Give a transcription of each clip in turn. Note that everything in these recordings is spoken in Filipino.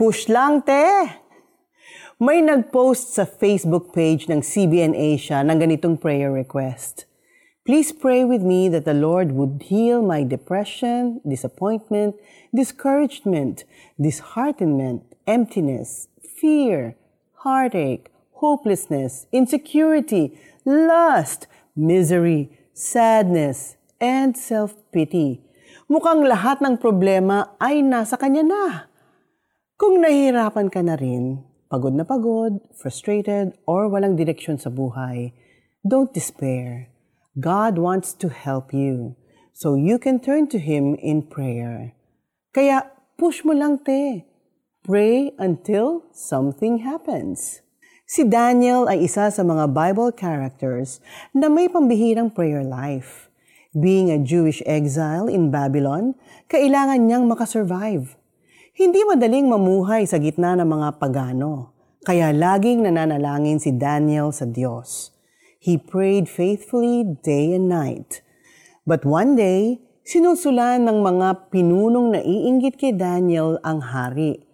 Push lang, te! May nag-post sa Facebook page ng CBN Asia ng ganitong prayer request. Please pray with me that the Lord would heal my depression, disappointment, discouragement, disheartenment, emptiness, fear, heartache, hopelessness, insecurity, lust, misery, sadness, and self-pity. Mukhang lahat ng problema ay nasa Kanya na. Kung nahihirapan ka na rin, pagod na pagod, frustrated, or walang direksyon sa buhay, don't despair. God wants to help you. So you can turn to Him in prayer. Kaya push mo lang te. Pray until something happens. Si Daniel ay isa sa mga Bible characters na may pambihirang prayer life. Being a Jewish exile in Babylon, kailangan niyang makasurvive. Hindi madaling mamuhay sa gitna ng mga pagano, kaya laging nananalangin si Daniel sa Diyos. He prayed faithfully day and night. But one day, sinusulan ng mga pinunong naiinggit kay Daniel ang hari.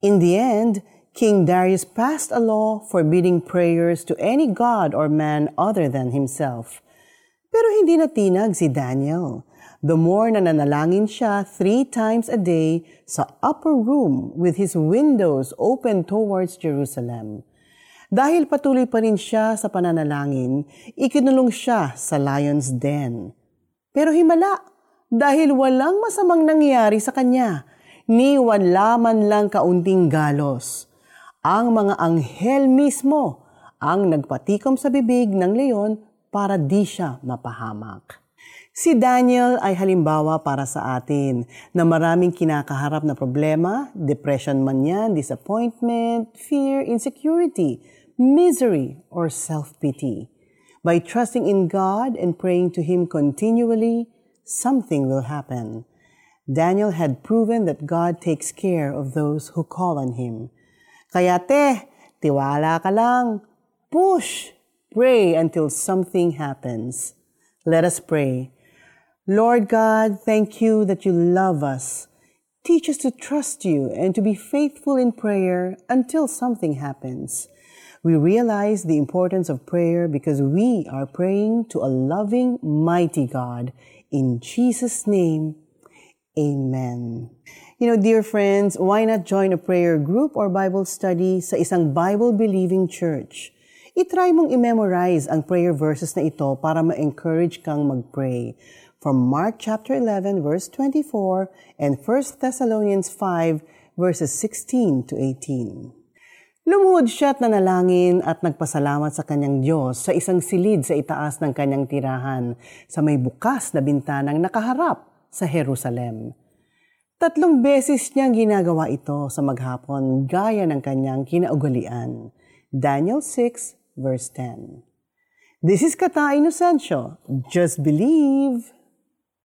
In the end, King Darius passed a law forbidding prayers to any god or man other than himself. Pero hindi natinag si Daniel. The more na nanalangin siya three times a day sa upper room with his windows open towards Jerusalem. Dahil patuloy pa rin siya sa pananalangin, ikinulong siya sa lion's den. Pero himala, dahil walang masamang nangyari sa kanya, ni wala man lang kaunting galos. Ang mga anghel mismo ang nagpatikom sa bibig ng leon para di siya mapahamak. Si Daniel ay halimbawa para sa atin na maraming kinakaharap na problema, depression man yan, disappointment, fear, insecurity, misery, or self-pity. By trusting in God and praying to Him continually, something will happen. Daniel had proven that God takes care of those who call on Him. Kaya te, tiwala ka lang. Push! Pray until something happens. Let us pray. Lord God, thank you that you love us. Teach us to trust you and to be faithful in prayer until something happens. We realize the importance of prayer because we are praying to a loving, mighty God. In Jesus' name, Amen. You know, dear friends, why not join a prayer group or Bible study sa isang Bible-believing church? Itry mong i-memorize ang prayer verses na ito para ma-encourage kang mag-pray. From Mark chapter 11 verse 24 and 1 Thessalonians 5 verses 16 to 18. Lumuhod siya at nanalangin at nagpasalamat sa kanyang Diyos sa isang silid sa itaas ng kanyang tirahan sa may bukas na bintanang nakaharap sa Jerusalem. Tatlong beses niyang ginagawa ito sa maghapon gaya ng kanyang kinaugalian. Daniel 6 verse 10. This is Kata Inocencio. Just believe.